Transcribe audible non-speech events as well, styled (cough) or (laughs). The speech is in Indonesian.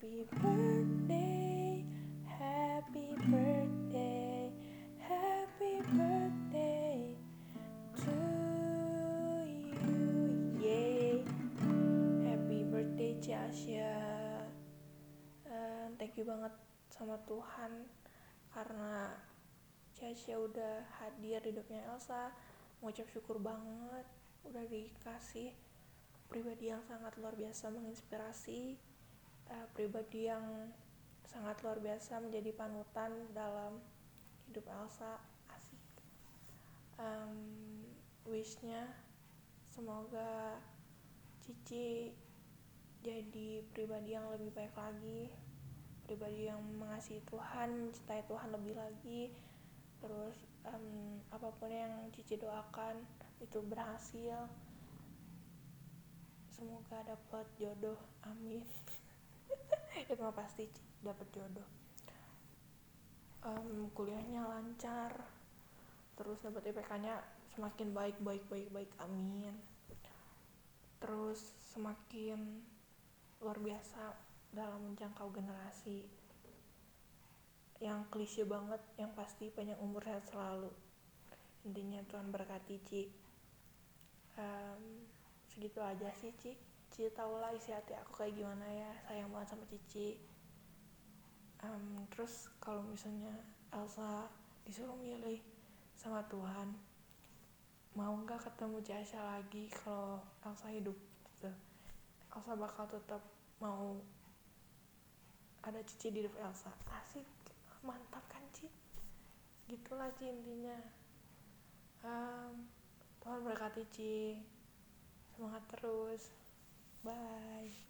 Happy birthday, happy birthday, happy birthday to you. Yay. Happy birthday Ciasya. Uh, thank you banget sama Tuhan karena Ciasya udah hadir di hidupnya Elsa. Mengucap syukur banget udah dikasih pribadi yang sangat luar biasa menginspirasi uh, pribadi yang sangat luar biasa menjadi panutan dalam hidup Elsa asik. Um, wishnya semoga Cici jadi pribadi yang lebih baik lagi pribadi yang mengasihi Tuhan mencintai Tuhan lebih lagi. Terus um, apa pun yang Cici doakan itu berhasil. Semoga dapat jodoh amin (laughs) mah pasti dapat jodoh. Um, kuliahnya lancar terus dapat IPK-nya semakin baik baik baik baik amin. Terus semakin luar biasa dalam menjangkau generasi. Yang klise banget yang pasti panjang umur sehat selalu. Intinya Tuhan berkati Ci. Um, segitu aja sih Ci Cici tau lah isi hati aku kayak gimana ya sayang banget sama Cici. Um, terus kalau misalnya Elsa disuruh milih sama Tuhan mau nggak ketemu Ciasya lagi kalau Elsa hidup? Gitu. Elsa bakal tetap mau ada Cici di hidup Elsa. Asik mantap kan Ci? Gitulah Ci intinya. Um, Tuhan berkati Ci. Semangat terus Bye.